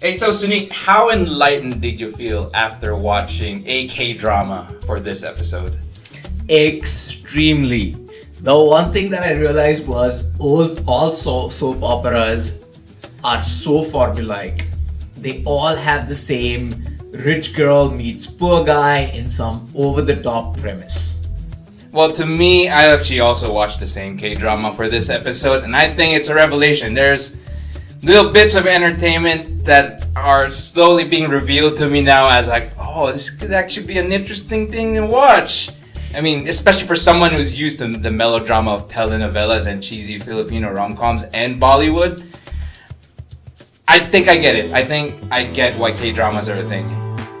Hey, so Suni, how enlightened did you feel after watching a K drama for this episode? Extremely. The one thing that I realized was all, all so, soap operas are so formulaic. They all have the same rich girl meets poor guy in some over the top premise. Well, to me, I actually also watched the same K drama for this episode, and I think it's a revelation. There's little bits of entertainment that are slowly being revealed to me now as like, oh, this could actually be an interesting thing to watch. I mean, especially for someone who's used to the melodrama of telenovelas and cheesy Filipino rom-coms and Bollywood. I think I get it. I think I get why K dramas are a thing.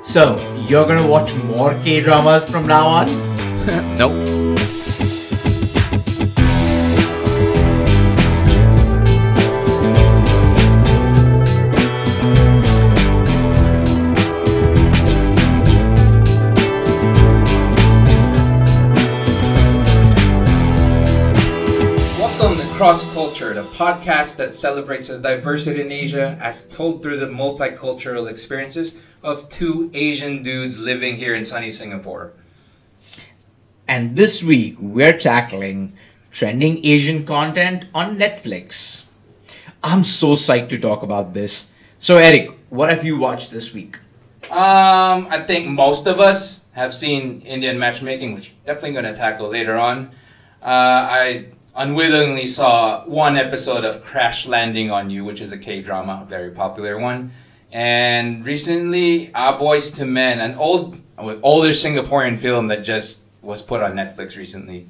So, you're gonna watch more K dramas from now on? nope. Cross Culture, the podcast that celebrates the diversity in Asia as told through the multicultural experiences of two Asian dudes living here in sunny Singapore. And this week we're tackling trending Asian content on Netflix. I'm so psyched to talk about this. So, Eric, what have you watched this week? Um, I think most of us have seen Indian matchmaking, which definitely going to tackle later on. Uh, I unwillingly saw one episode of Crash Landing on You, which is a K drama, a very popular one. And recently, Ah Boys to Men, an old, older Singaporean film that just was put on Netflix recently.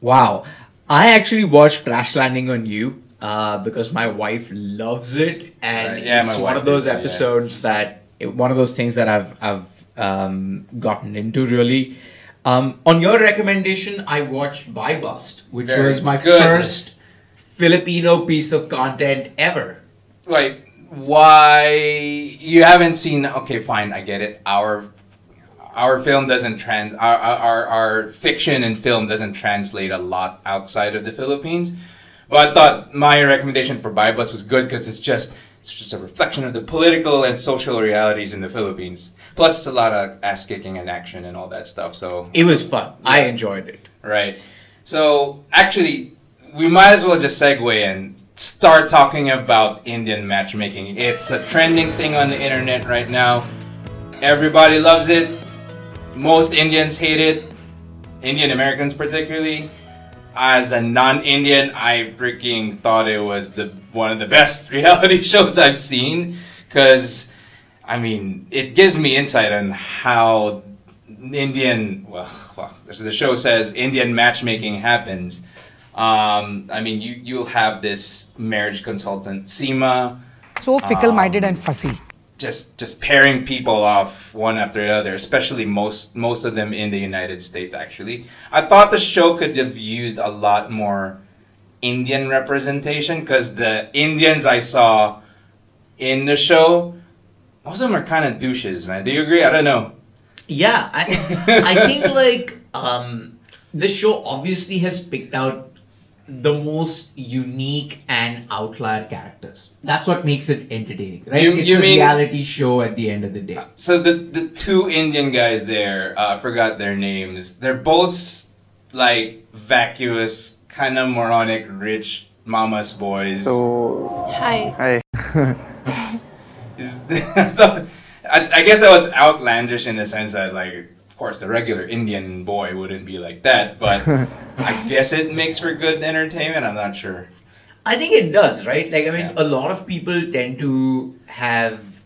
Wow. I actually watched Crash Landing on You uh, because my wife loves it. And yeah, it's one of those episodes yeah. that, it, one of those things that I've, I've um, gotten into really. Um, on your recommendation, I watched Buy Bust, which Very was my good. first Filipino piece of content ever. Wait, why you haven't seen? Okay, fine, I get it. Our our film doesn't trans our, our our fiction and film doesn't translate a lot outside of the Philippines. But I thought my recommendation for Buy Bust was good because it's just it's just a reflection of the political and social realities in the Philippines. Plus, it's a lot of ass kicking and action and all that stuff. So it was fun. Yeah. I enjoyed it. Right. So actually, we might as well just segue and start talking about Indian matchmaking. It's a trending thing on the internet right now. Everybody loves it. Most Indians hate it. Indian Americans, particularly. As a non-Indian, I freaking thought it was the one of the best reality shows I've seen because I mean, it gives me insight on how Indian, well, well as the show says, Indian matchmaking happens. Um, I mean, you, you'll have this marriage consultant, Seema. So fickle-minded um, and fussy. Just, just pairing people off one after the other, especially most, most of them in the United States. Actually, I thought the show could have used a lot more Indian representation because the Indians I saw in the show most of them are kind of douches, man. Do you agree? I don't know. Yeah, I, I think like um, the show obviously has picked out the most unique and outlier characters. That's what makes it entertaining, right? You, it's you a mean, reality show at the end of the day. So the the two Indian guys there, uh, forgot their names. They're both like vacuous, kind of moronic, rich mama's boys. So hi. Hi. is I, I guess that was outlandish in the sense that like of course the regular Indian boy wouldn't be like that, but I guess it makes for good entertainment. I'm not sure. I think it does, right? Like I mean, yeah. a lot of people tend to have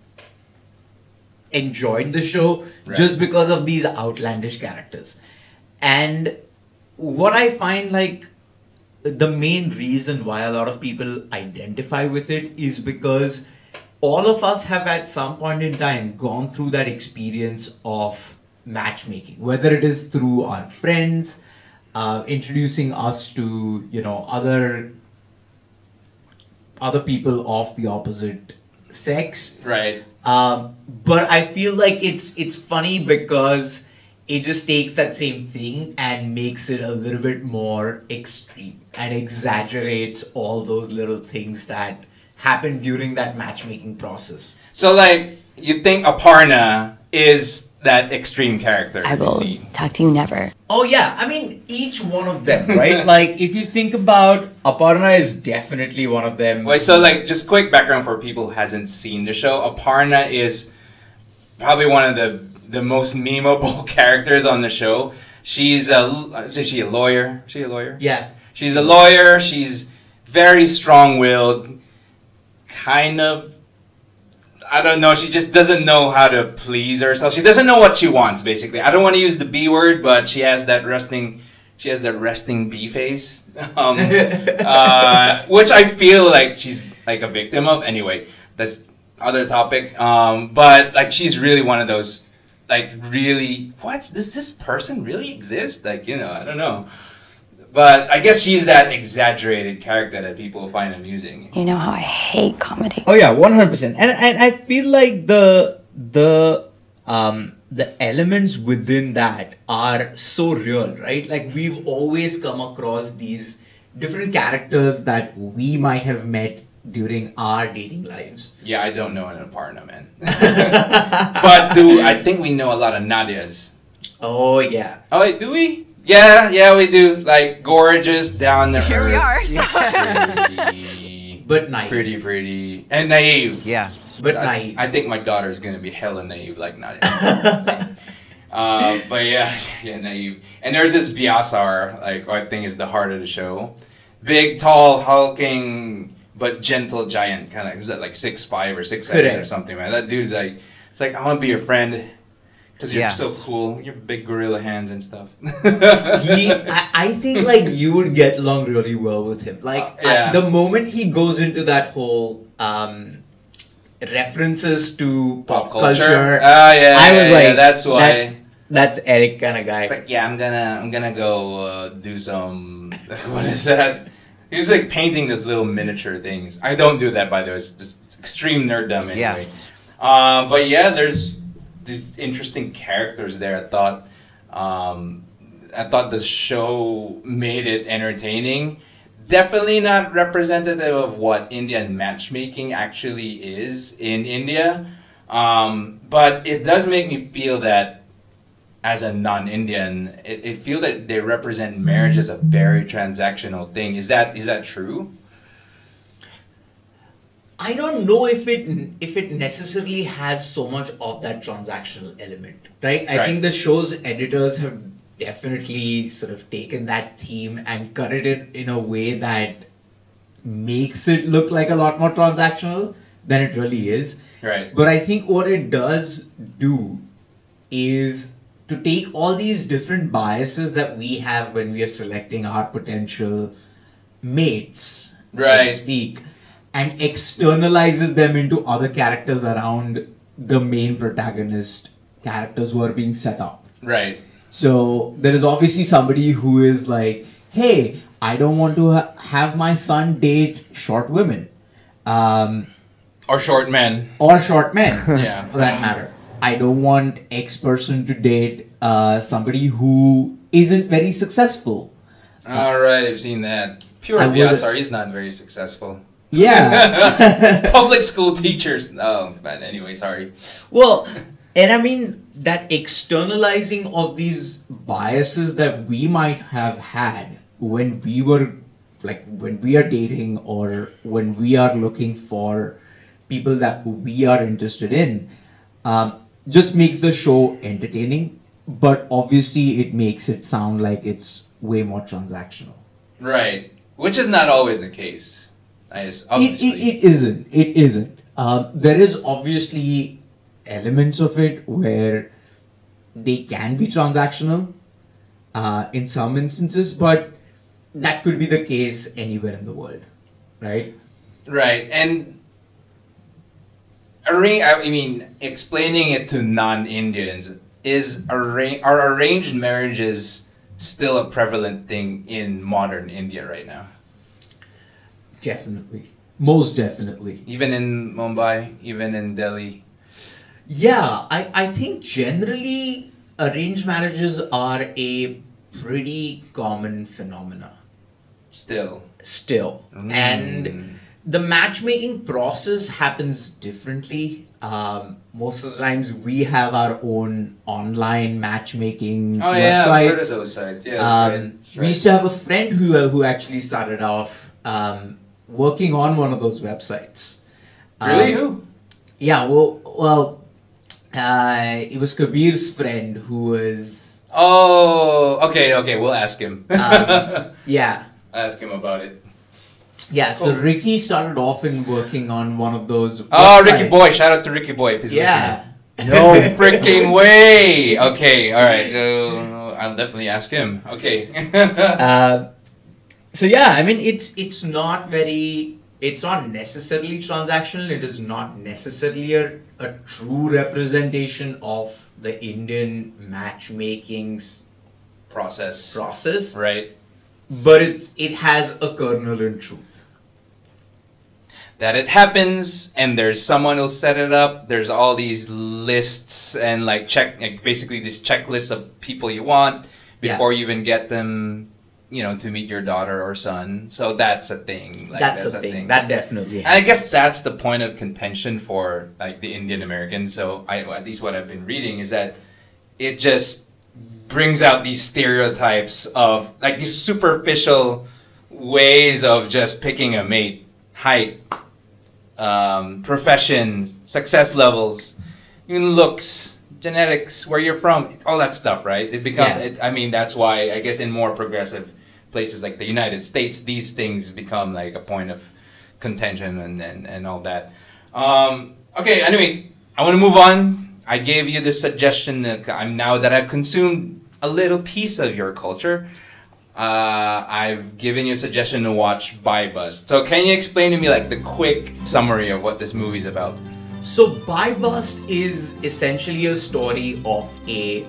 enjoyed the show right. just because of these outlandish characters, and what I find like the main reason why a lot of people identify with it is because all of us have at some point in time gone through that experience of matchmaking, whether it is through our friends, uh, introducing us to you know other other people of the opposite sex. Right. Um, but I feel like it's it's funny because it just takes that same thing and makes it a little bit more extreme and exaggerates all those little things that happened during that matchmaking process. So like you think Aparna is that extreme character I you will see. talk to you never. Oh yeah, I mean each one of them, right? like if you think about Aparna is definitely one of them. Wait, so like just quick background for people who hasn't seen the show. Aparna is probably one of the the most memeable characters on the show. She's a is she a lawyer? Is she a lawyer? yeah, She's a lawyer. She's very strong-willed. Kind of. I don't know. She just doesn't know how to please herself. She doesn't know what she wants. Basically, I don't want to use the B word, but she has that resting. She has that resting B face, um, uh, which I feel like she's like a victim of. Anyway, that's other topic. Um, but like she's really one of those, like really. What does this person really exist? Like you know, I don't know. But I guess she's that exaggerated character that people find amusing. You know how I hate comedy. Oh yeah, one hundred percent. And and I feel like the the um the elements within that are so real, right? Like we've always come across these different characters that we might have met during our dating lives. Yeah, I don't know an Aparna, man. but do I think we know a lot of Nadias? Oh yeah. Oh wait, do we? Yeah, yeah, we do. Like gorgeous, down there. Here we are. So. Pretty, But naive. pretty, pretty, and naive. yeah. But I, naive. I think my daughter is gonna be hella naive like not. uh, but yeah, yeah, naive. And there's this Vyasar, like I think is the heart of the show. Big, tall, hulking, but gentle giant. Kind of, who's that? Like six five or six seven or something, man. That dude's like, it's like I want to be your friend because you're Yeah. so cool. Your big gorilla hands and stuff. he, I, I think like you would get along really well with him. Like Uh, yeah. at the moment he goes into that whole um, references to Pop pop, culture. Ah, yeah, I was yeah, like, yeah, that's why. That's, that's Eric kind of It's guy. like, yeah, I'm gonna, I'm gonna go uh, do some. What is that? He's like painting this little miniature things. I don't do that, by the way. It's just it's extreme nerddom Yeah. anyway. Um, but yeah, there's these interesting characters there. I thought, um, I thought the show made it entertaining. Definitely not representative of what Indian matchmaking actually is in India. Um, but it does make me feel that as a non-Indian, it, it feel that they represent marriage as a very transactional thing. Is that is that true? I don't know if it if it necessarily has so much of that transactional element, right? I Right. think the show's editors have definitely sort of taken that theme and cut it in a way that makes it look like a lot more transactional than it really is. Right. But I think what it does do is to take all these different biases that we have when we are selecting our potential mates, so Right. to speak, and externalizes them into other characters around the main protagonist characters who are being set up. Right. So there is obviously somebody who is like, hey, I don't want to ha- have my son date short women. Um, Or short men. or short men Yeah. for that matter. I don't want X person to date uh, somebody who isn't very successful. All right, I've seen that. Pure Vyasar is not very successful. Yeah. Public school teachers. Oh, but anyway, sorry. well, and I mean that externalizing of these biases that we might have had when we were like when we are dating or when we are looking for people that we are interested in um, just makes the show entertaining but obviously it makes it sound like it's way more transactional Right. Which is not always the case. Just, it, it, it isn't it isn't um, there is obviously elements of it where they can be transactional uh, in some instances but that could be the case anywhere in the world right Right, and arrange. I mean, explaining it to non-Indians is arra- are arranged marriages still a prevalent thing in modern India right now? Definitely most definitely Even in Mumbai, even in Delhi. Yeah, I, I think generally arranged marriages are a pretty common phenomena Still, still. Mm. And the matchmaking process happens differently. Um, most of the times, we have our own online matchmaking Oh yeah, I've heard websites. of those sites. Yeah, Um, right. We used to have a friend who uh, who actually started off um, working on one of those websites. really Um, who? Yeah, well, well, uh, it was Kabir's friend who was Oh, okay, okay. We'll ask him. Um, yeah. ask him about it. Yeah, so Cool. Ricky started off in working on one of those. Oh, Ricky. Boy! Shout out to Ricky Boy if he's Yeah. listening. No freaking way. Okay, all right. Uh, I'll definitely ask him. Okay. Uh, so yeah, I mean it's It's not very. It's not necessarily transactional. It is not necessarily a, a true representation of the Indian matchmaking Process. process, Right. but it's it has a kernel in truth. That it happens, and there's someone who'll set it up. There's all these lists and like check, like basically this checklist of people you want Yeah. before you even get them, you know, to meet your daughter or son. So that's a thing. Like, that's, a thing. That definitely. And I guess that's the point of contention for like the Indian American. So I, at least what I've been reading is that it just brings out these stereotypes of like these superficial ways of just picking a mate, height, um, profession, success levels, even looks, genetics, where you're from, all that stuff, right? It becomes. Yeah. It, I mean, that's why I guess in more progressive places like the United States, these things become like a point of contention and and, and all that. Um, okay, anyway, I want to move on. I gave you this suggestion that I'm now that I've consumed a little piece of your culture. Uh, I've given you a suggestion to watch Buy Bust. So can you explain to me like the quick summary of what this movie's about? So, Buy Bust is essentially a story of a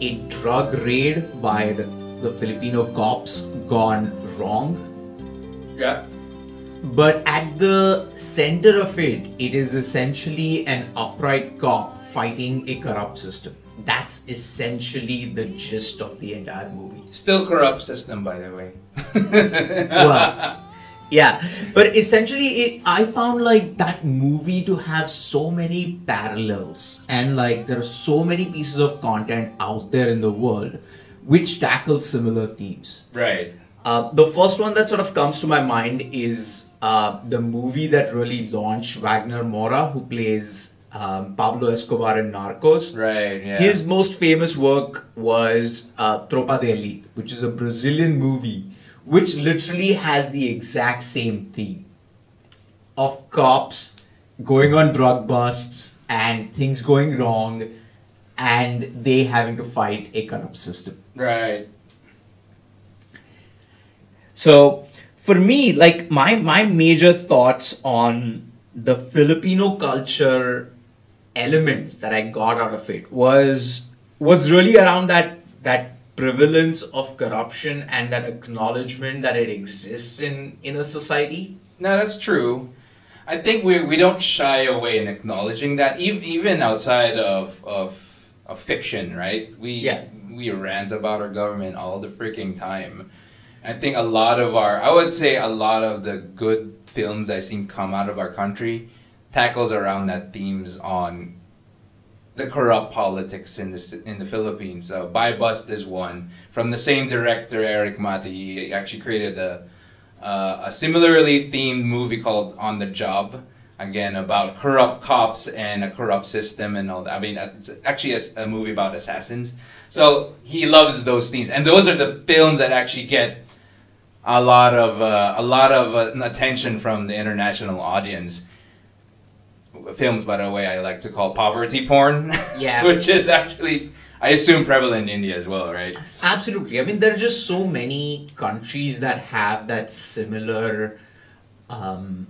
a drug raid by the, the Filipino cops gone wrong. Yeah. But at the center of it, it is essentially an upright cop fighting a corrupt system. That's essentially the gist of the entire movie. Still corrupt system, by the way. Well, yeah, but essentially, it, I found like that movie to have so many parallels, and like there are so many pieces of content out there in the world which tackle similar themes. right. Uh, the first one that sort of comes to my mind is uh, the movie that really launched Wagner Moura, who plays um, Pablo Escobar in Narcos. Right. Yeah. His most famous work was uh, Tropa de Elite, which is a Brazilian movie which literally has the exact same theme of cops going on drug busts and things going wrong and they having to fight a corrupt system. right. So for me, like my my major thoughts on the Filipino culture elements that I got out of it was was really around that that prevalence of corruption and that acknowledgement that it exists in in a society. No, that's true. I think we we don't shy away in acknowledging that, even even outside of of, of fiction, right? We Yeah. we rant about our government all the freaking time. I think a lot of our, I would say, a lot of the good films I seen come out of our country tackles around that themes on the corrupt politics in the in the Philippines. So, Buy Bust is one from the same director Erik Matti. He actually created a uh, a similarly themed movie called On the Job. Again, about corrupt cops and a corrupt system and all that. I mean, it's actually a, a movie about assassins. So he loves those themes, and those are the films that actually get a lot of uh, a lot of uh, attention from the international audience. Films, by the way, I like to call poverty porn. Yeah. which is actually, I assume, prevalent in India as well, right? Absolutely. I mean, there are just so many countries that have that similar um,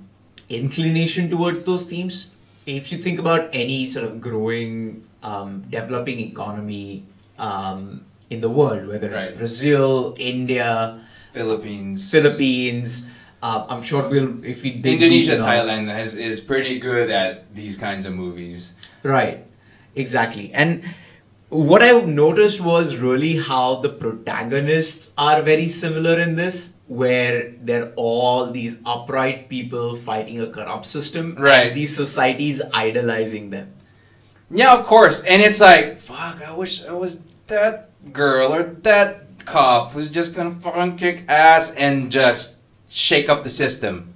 inclination towards those themes. If you think about any sort of growing, um, developing economy um, in the world, whether it's Brazil, India, Philippines, Philippines, uh, I'm sure we'll, if we Indonesia, Thailand has, is pretty good at these kinds of movies. Right, exactly. And what I noticed was really how the protagonists are very similar in this. Where they're all these upright people fighting a corrupt system. Right. And these societies idolizing them. Yeah, of course. And it's like, fuck, I wish I was that girl or that cop who's just gonna fucking kick ass and just shake up the system.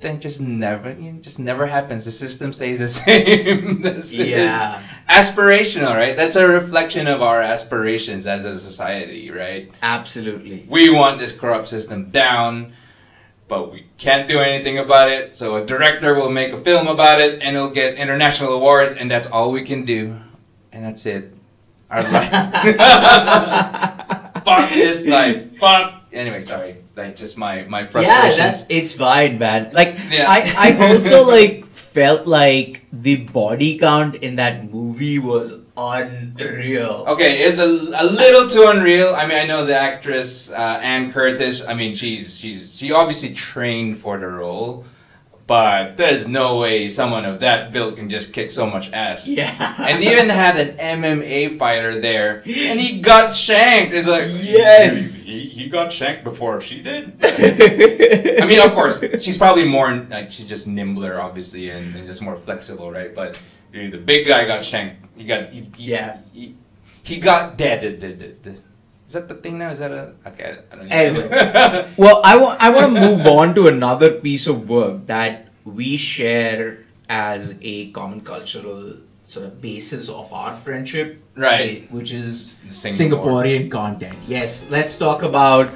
Then just never, you know, just never happens. The system stays the same. Yeah. aspirational, right? That's a reflection of our aspirations as a society, right? Absolutely. We want this corrupt system down, but we can't do anything about it. So a director will make a film about it, and it'll get international awards, and that's all we can do, and that's it. Our life. Fuck this life. Fuck. Anyway, sorry. Like just my my frustration. Yeah, that's it's fine, man. Like Yeah. I, I also like felt like the body count in that movie was unreal. Okay, it's a, a little too unreal. I mean, I know the actress uh, Anne Curtis. I mean, she's she's she obviously trained for the role, but there's no way someone of that build can just kick so much ass. Yeah. And they even had an MMA fighter there, and he got shanked. It's like Yes. he, he got shanked before she did. I mean, of course, she's probably more like she's just nimbler, obviously, and, and just more flexible, right? But dude, the big guy got shanked. He got he, he- Yeah. He, he got dead. dead, dead, dead, dead. Is that the thing now? Is that a okay? I don't know. Anyway. Well, I want I want to move on to another piece of work that we share as a common cultural sort of basis of our friendship, Right. eh, Which is Singapore. Singaporean content. Yes, let's talk about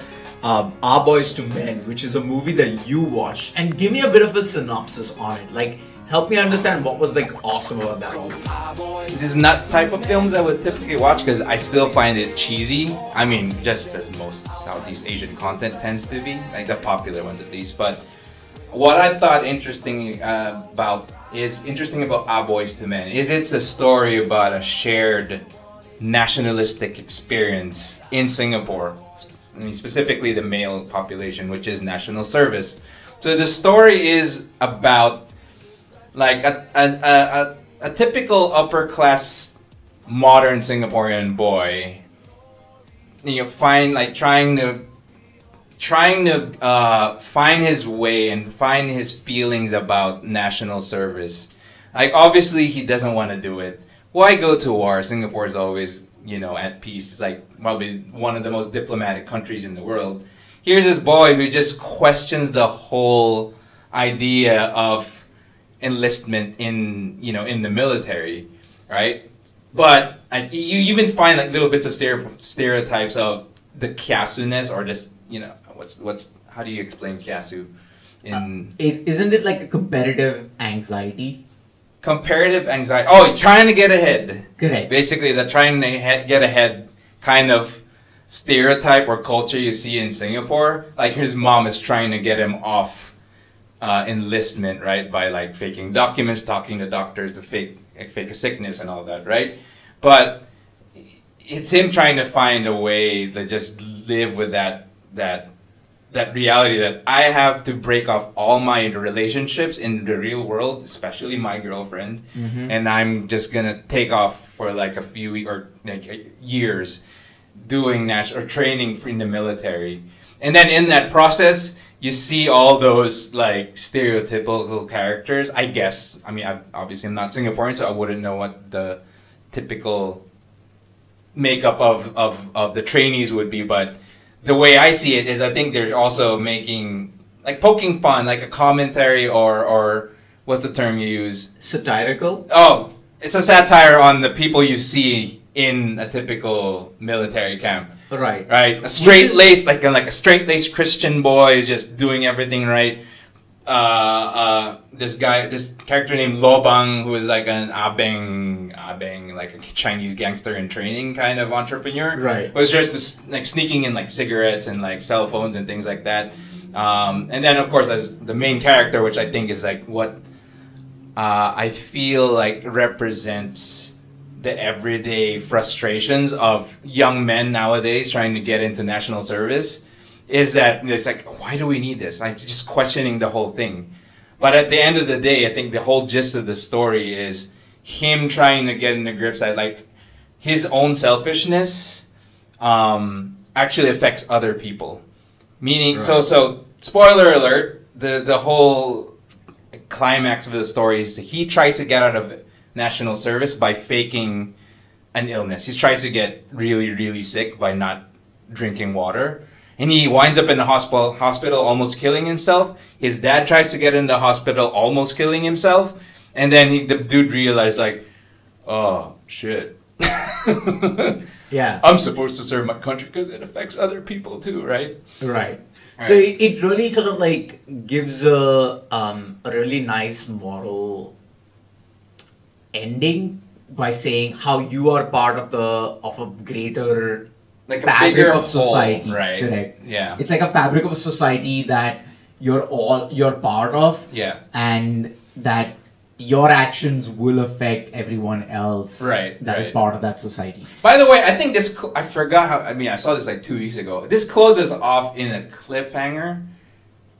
um, Our Boys to Men, which is a movie that you watched, and give me a bit of a synopsis on it. Like, help me understand what was like awesome about that movie. This is not the type of films I would typically watch because I still find it cheesy. I mean, just as most Southeast Asian content tends to be, like the popular ones at least. But what I thought interesting uh, about is interesting about Our Boys to Men is it's a story about a shared nationalistic experience in Singapore. I mean, specifically the male population, which is national service. So the story is about like a, a, a, a, typical upper class modern Singaporean boy you know find like trying to trying to uh, find his way and find his feelings about national service. Like obviously he doesn't want to do it. Why go to war? Singapore is always you know at peace. It's like probably one of the most diplomatic countries in the world. Here's this boy who just questions the whole idea of enlistment in you know in the military right but I, you even find like little bits of stereo, stereotypes of the kiasu-ness or just you know what's what's how do you explain kiasu in uh, It, isn't it like a competitive anxiety? comparative anxiety oh trying to get ahead Correct. basically the trying to get ahead kind of stereotype or culture you see in Singapore. Like his mom is trying to get him off uh, enlistment, right? By like faking documents, talking to doctors to fake fake a sickness and all that, right? But it's him trying to find a way to just live with that that that reality that I have to break off all my relationships in the real world, especially my girlfriend, and I'm just gonna take off for like a few weeks or like years doing national or training for- in the military, and then in that process. You see all those like stereotypical characters. I guess. I mean, I obviously I'm not Singaporean, so I wouldn't know what the typical makeup of, of, of the trainees would be, but the way I see it is I think they're also making like poking fun, like a commentary or or what's the term you use? Satirical? Oh, it's a satire on the people you see in a typical military camp. Right. Right? A straight laced like a, like a straight laced Christian boy is just doing everything right. Uh, uh, this guy, this character named Lobang, who is like an abeng, abeng, like a Chinese gangster in training kind of entrepreneur, Right. Was just this, like sneaking in like cigarettes and like cell phones and things like that. Um, and then of course as the main character, which I think is like what uh, I feel like represents the everyday frustrations of young men nowadays trying to get into national service is that it's like why do we need this? Like just questioning the whole thing. But at the end of the day i think the whole gist of the story is him trying to get into grips that like his own selfishness um, actually affects other people. Meaning, so so spoiler alert: the the whole climax of the story is he tries to get out of national service by faking an illness. He tries to get really really sick by not drinking water. And he winds up in the hospital, hospital almost killing himself. His dad tries to get in the hospital, almost killing himself. And then he, the dude realized, like, oh shit, Yeah. I'm supposed to serve my country because it affects other people too, right? Right. Right. So it, it really sort of like gives a um, a really nice moral ending by saying how you are part of the of a greater Like a fabric of whole, society. right? Correct. Yeah. It's like a fabric of a society that you're all you're part of. Yeah. And that your actions will affect everyone else Right, that is right. part of that society. By the way, I think this. I forgot how. I mean, I saw this like two weeks ago. This closes off in a cliffhanger.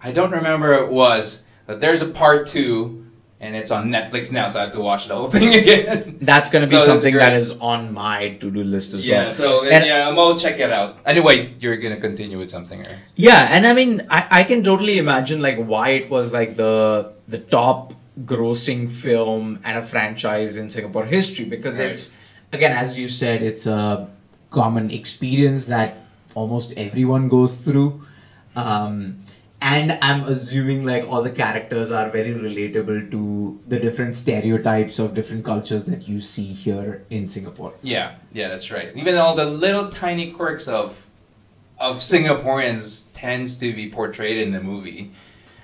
I don't remember it was, but there's a part two, and it's on Netflix now, so I have to watch the whole thing again. That's gonna be So something that is on my to-do list as yeah. well. So And- yeah, I'm gonna check it out. Anyway, you're gonna continue with something, right? Yeah, and I mean, I, I can totally imagine like why it was like the the top grossing film and a franchise in Singapore history because Right. it's again as you said it's a common experience that almost everyone goes through um, and i'm assuming like all the characters are very relatable to the different stereotypes of different cultures that you see here in singapore Yeah, yeah, that's right. Even all the little tiny quirks of of Singaporeans tends to be portrayed in the movie.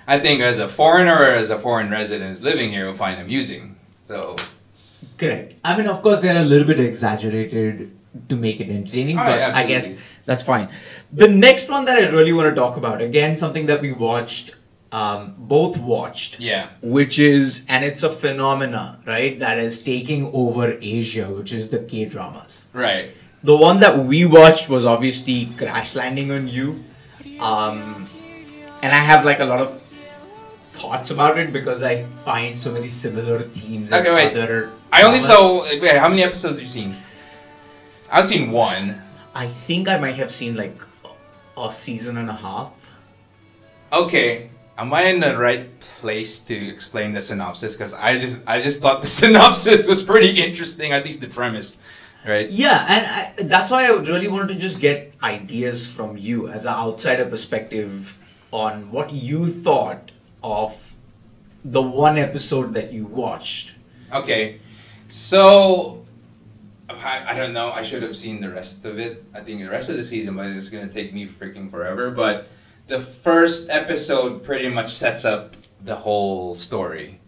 I think as a foreigner or as a foreign resident living here will find amusing. So correct i mean of course they're a little bit exaggerated to make it entertaining Oh, but i guess that's fine the next one that i really want to talk about again something that we watched um, both watched yeah, which is and it's a phenomena right that is taking over asia which is the k dramas right. the one that we watched was obviously Crash Landing on You, um, and i have like a lot of thoughts about it because i find so many similar themes in Okay, wait. other I only dramas. saw. Wait, how many episodes have you seen? I've seen one. i think i might have seen like a season and a half Okay, am I in the right place to explain the synopsis? Because I just I just thought the synopsis was pretty interesting, at least the premise, right? Yeah, and I, that's why I really wanted to just get ideas from you as an outsider perspective on what you thought of the one episode that you watched. Okay, so I, I don't know. I should have seen the rest of it. I think the rest of the season, but it's gonna take me freaking forever. But the first episode pretty much sets up the whole story.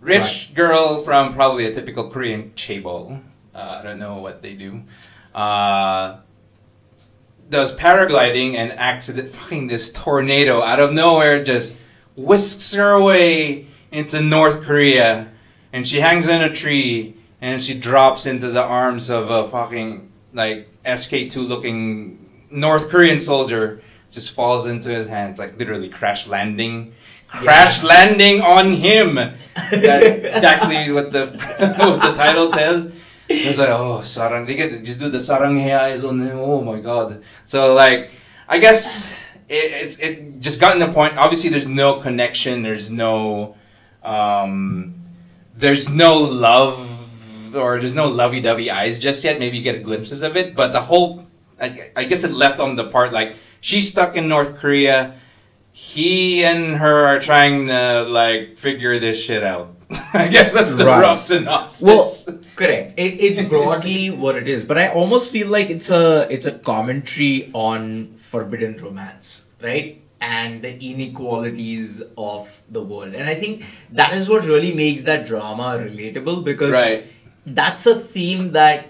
Rich girl from probably a typical Korean chaebol. Uh, I don't know what they do. Uh, does paragliding and accident fucking this tornado out of nowhere just whisks her away into North Korea and she hangs in a tree and she drops into the arms of a fucking like SK2 looking North Korean soldier just falls into his hands like literally crash landing. Crash landing on him. That's exactly what the what the title says. It's like oh sarang they get just do the sarang eyes on him. Oh my god. So like I guess it, it's it just gotten the point obviously there's no connection. There's no um there's no love or there's no lovey-dovey eyes just yet maybe you get glimpses of it but the whole I, I guess it left on the part like she's stuck in north korea he and her are trying to like figure this shit out i guess that's the Right. rough synopsis Well, Correct. It, it's broadly what it is, but I almost feel like it's a it's a commentary on forbidden romance, right? And the inequalities of the world. And I think that is what really makes that drama relatable because right that's a theme that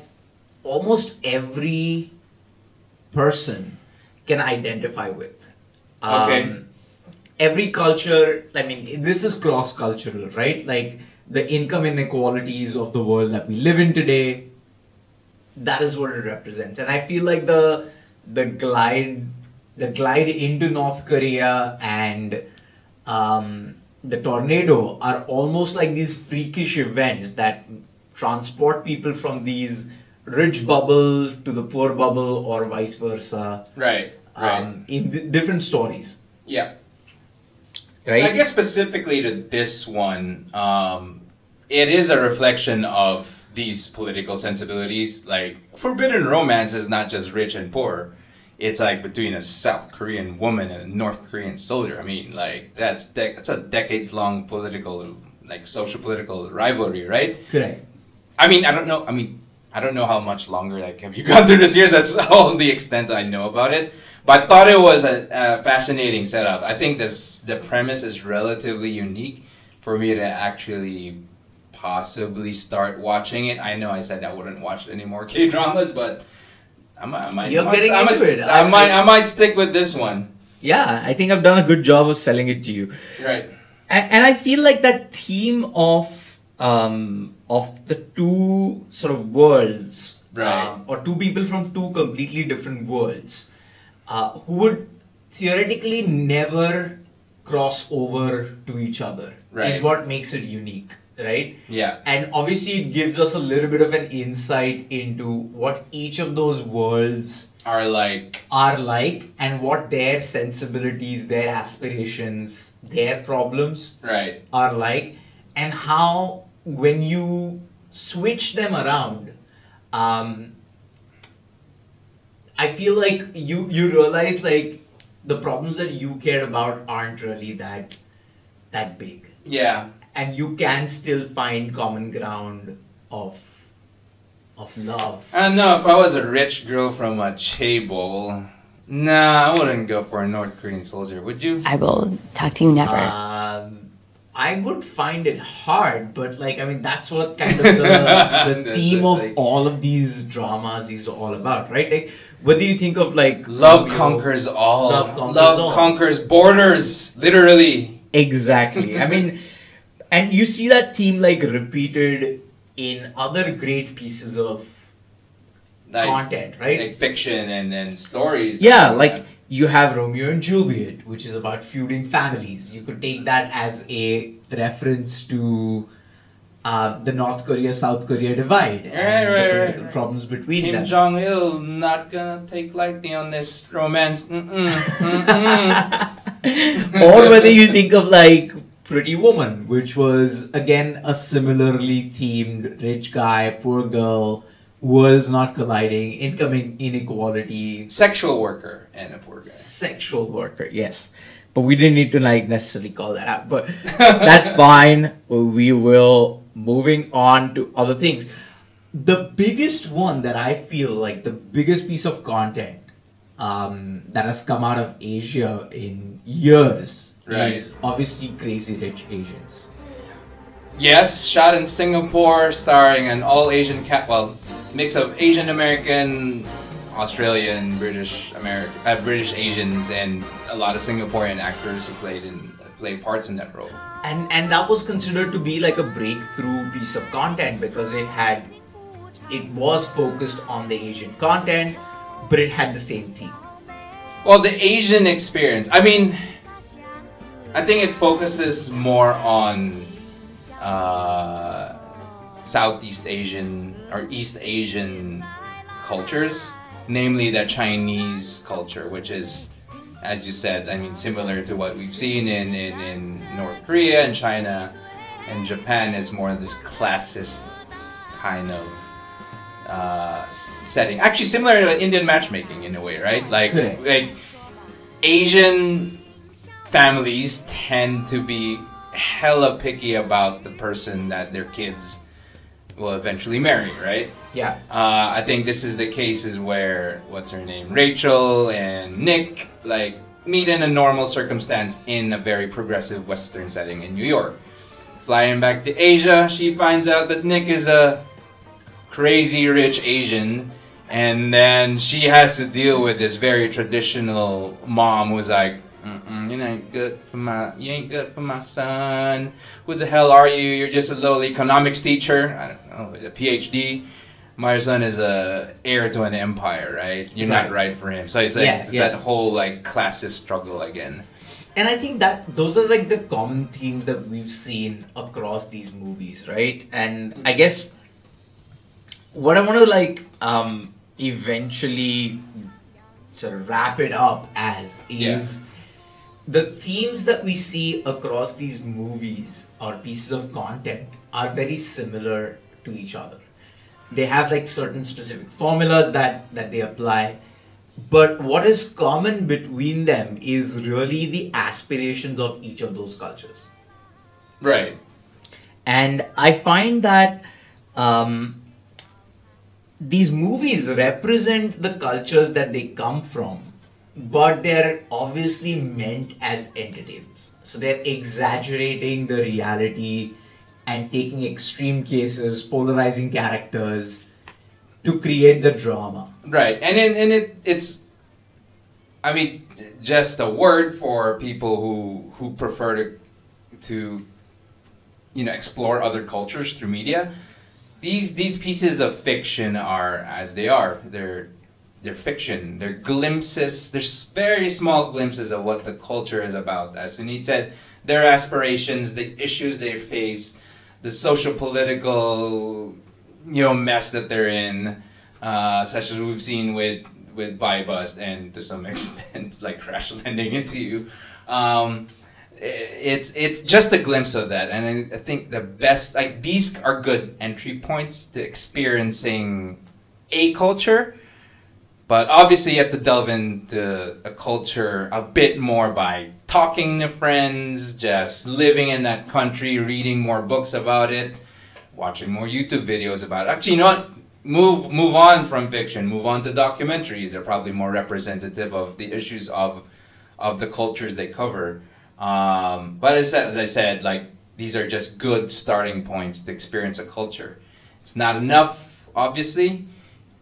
almost every person can identify with. Okay. Um, every culture, I mean, this is cross cultural, right? Like the income inequalities of the world that we live in today, that is what it represents. And I feel like the the glide the glide into North Korea and um, the tornado are almost like these freakish events that transport people from these rich bubble to the poor bubble or vice versa. right um, in the different stories, Yeah. right? I guess specifically to this one, um, it is a reflection of these political sensibilities. Like, forbidden romance is not just rich and poor. It's like between a South Korean woman and a North Korean soldier. I mean, like that's de- that's a decades long political, like social political rivalry, right? correct? I mean, I don't know. I mean, I don't know how much longer. Like, have you gone through this years? That's all the extent I know about it. But I thought it was a, a fascinating setup. I think this the premise is relatively unique for me to actually possibly start watching it. I know I said I wouldn't watch any more K dramas, but I might. I might You're I might- getting I might, into it. I, I- might. I might stick with this one. yeah, I think I've done a good job of selling it to you. Right. and, and I feel like that theme of um of the two sort of worlds, Right. um, or two people from two completely different worlds, uh, who would theoretically never cross over to each other, Right. is what makes it unique, right? Yeah. And obviously, it gives us a little bit of an insight into what each of those worlds Are like are like and what their sensibilities, their aspirations, their problems right. are like, and how when you switch them around, um, I feel like you you realize like the problems that you care about aren't really that that big, Yeah. and you can still find common ground of of love. I don't know if I was a rich girl from a chaebol. Nah, I wouldn't go for a North Korean soldier. Would you? I will talk to you never. Um, I would find it hard, but like I mean, that's what kind of the, the theme of thing. all of these dramas is all about, right? Like, what do you think of like Love Romeo? conquers all. Love conquers Love all. conquers borders. Literally. Exactly. I mean, and you see that theme like repeated in other great pieces of Like, content, right? Like fiction and, and stories. yeah, like you have Romeo and Juliet, which is about feuding families. You could take that as a reference to uh, the North Korea South Korea divide and Right, the political right. problems between Kim them. Jong Il not gonna take lightly on this romance. Mm-mm, mm-mm. or whether you think of like Pretty Woman, which was again a similarly themed rich guy, poor girl, worlds not colliding, incoming inequality, Sexual worker and a poor guy. sexual worker, yes. But we didn't need to like necessarily call that out. But that's fine. We will moving on to other things. The biggest one that I feel like the biggest piece of content um, that has come out of Asia in years Right. is obviously Crazy Rich Asians. Yes, shot in Singapore, starring an all Asian cat, well, mix of Asian American, Australian, British American, uh, British Asians, and a lot of Singaporean actors who played in played parts in that role. and and that was considered to be like a breakthrough piece of content because it had it was focused on the asian content but it had the same theme Well, the Asian experience. I mean, I think it focuses more on uh, Southeast Asian or East Asian cultures, namely the Chinese culture, which is, as you said, I mean, similar to what we've seen in, in, in North Korea and China and Japan is more of this classist kind of uh, setting. Actually, similar to Indian matchmaking in a way, right? Like, like Asian families tend to be hella picky about the person that their kids will eventually marry, right? yeah Uh, I think this is the cases where what's her name, Rachel and Nick, like meet in a normal circumstance in a very progressive Western setting in New York. Flying back to Asia, she finds out that Nick is a crazy rich Asian, and then she has to deal with this very traditional mom who's like, Mm-mm, "You ain't good for my, you ain't good for my son. Who the hell are you? You're just a lowly economics teacher. I don't know, a PhD. My son is a heir to an empire, right? You're not Right. right for him. So it's like Yeah, it's yeah. that whole like classist struggle again. and i think that those are like the common themes that we've seen across these movies right and I guess what I want to like um eventually sort of wrap it up as is the themes that we see across these movies or pieces of content are very similar to each other. They have like certain specific formulas that that they apply, but what is common between them is really the aspirations of each of those cultures. Right. And I find that um, these movies represent the cultures that they come from, but they're obviously meant as entertainments. So they're exaggerating the reality and taking extreme cases, polarizing characters to create the drama. Right, and it, and it it's, I mean, just a word for people who who prefer to to, you know, explore other cultures through media. These these pieces of fiction are as they are. They're they're fiction. They're glimpses. There's very small glimpses of what the culture is about. As Sunit said, their aspirations, the issues they face, the social political, you know, mess that they're in uh, such as we've seen with with Buy Bust and to some extent like Crash Landing into You. Um, it's it's just a glimpse of that, and I, I think the best like these are good entry points to experiencing a culture. But obviously, you have to delve into a culture a bit more by talking to friends, just living in that country, reading more books about it, watching more YouTube videos about it. Actually, you know what? Move move on from fiction. Move on to documentaries. They're probably more representative of the issues of of the cultures they cover. Um, but as, as I said, like these are just good starting points to experience a culture. It's not enough, obviously,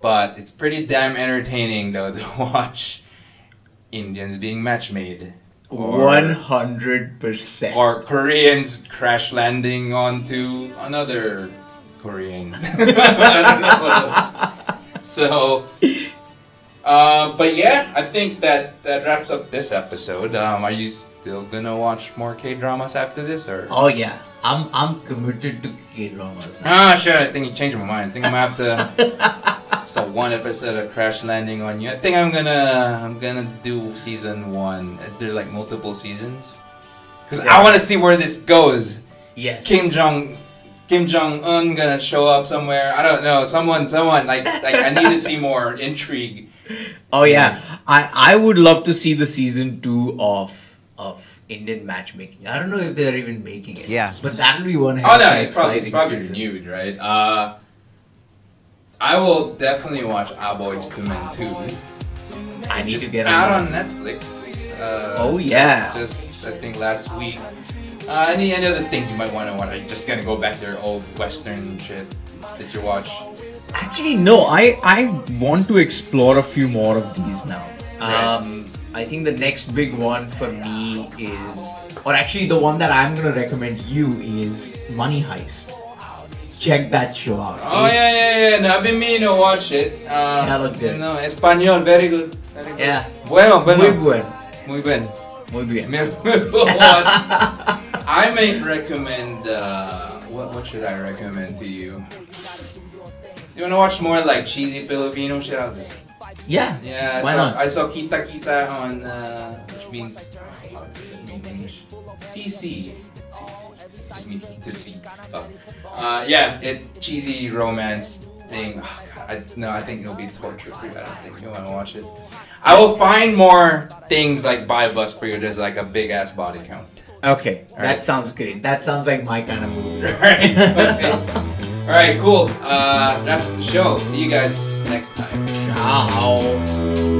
but it's pretty damn entertaining though to watch Indians being match made. One hundred percent. or Koreans crash landing onto another Korean. I don't know what else. So, uh, but yeah, I think that that wraps up this episode. Um, are you still gonna watch more K dramas after this, or? Oh yeah, I'm I'm committed to K dramas. Ah, sure. I think you changed my mind. I think I'm gonna have to. so one episode of Crash Landing on you. I think I'm gonna I'm gonna do season one. There like multiple seasons, because I want to see where this goes. Yes. Kim Jong Kim Jong Un gonna show up somewhere. I don't know. Someone, someone like like I need to see more intrigue. Oh yeah, I I would love to see the season two of of Indian matchmaking. I don't know if they're even making it. Yeah. but that'll be one Oh hell of no, an it's probably, it's probably season. renewed, right? Uh, I will definitely watch A Boys Two Men Two. I need Just to get out on. on Netflix. Uh, Oh, just- yeah. Just, I think last week. Uh, any any other things you might want to watch? Are you just gonna go back to your old Western shit that you watch? Actually, no. I I want to explore a few more of these now. Um, I think the next big one for me is, or actually the one that I'm gonna recommend you is Money Heist. Check that show out. Oh It's- yeah, yeah, yeah. No, I've been meaning to watch it. Uh, Yeah, look good. No, Espanol, very good. Very good. Yeah. Bueno, bueno. Muy bueno. Muy bien. Muy bien. Me- me watch. I may recommend. Uh, what what should I recommend to you? You wanna watch more like cheesy Filipino shit? I'll just Yeah. yeah. I Why saw, not? I saw Kita Kita on uh, which means what does it mean in English? CC. Just to see. Oh. Uh, yeah, it cheesy romance thing. Oh, God, I, no, I think it'll be torture for you. I don't think you want to watch it. I will find more things like Buy Bust for you. There's like a big ass body count. Okay. That Alright. sounds great. That sounds like my kind of movie. Alright, okay. Alright, cool. Uh, that's the show. See you guys next time. Ciao.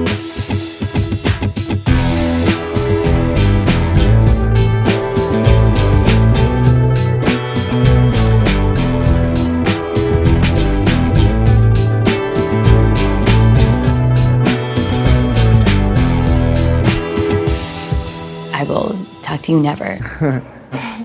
You never.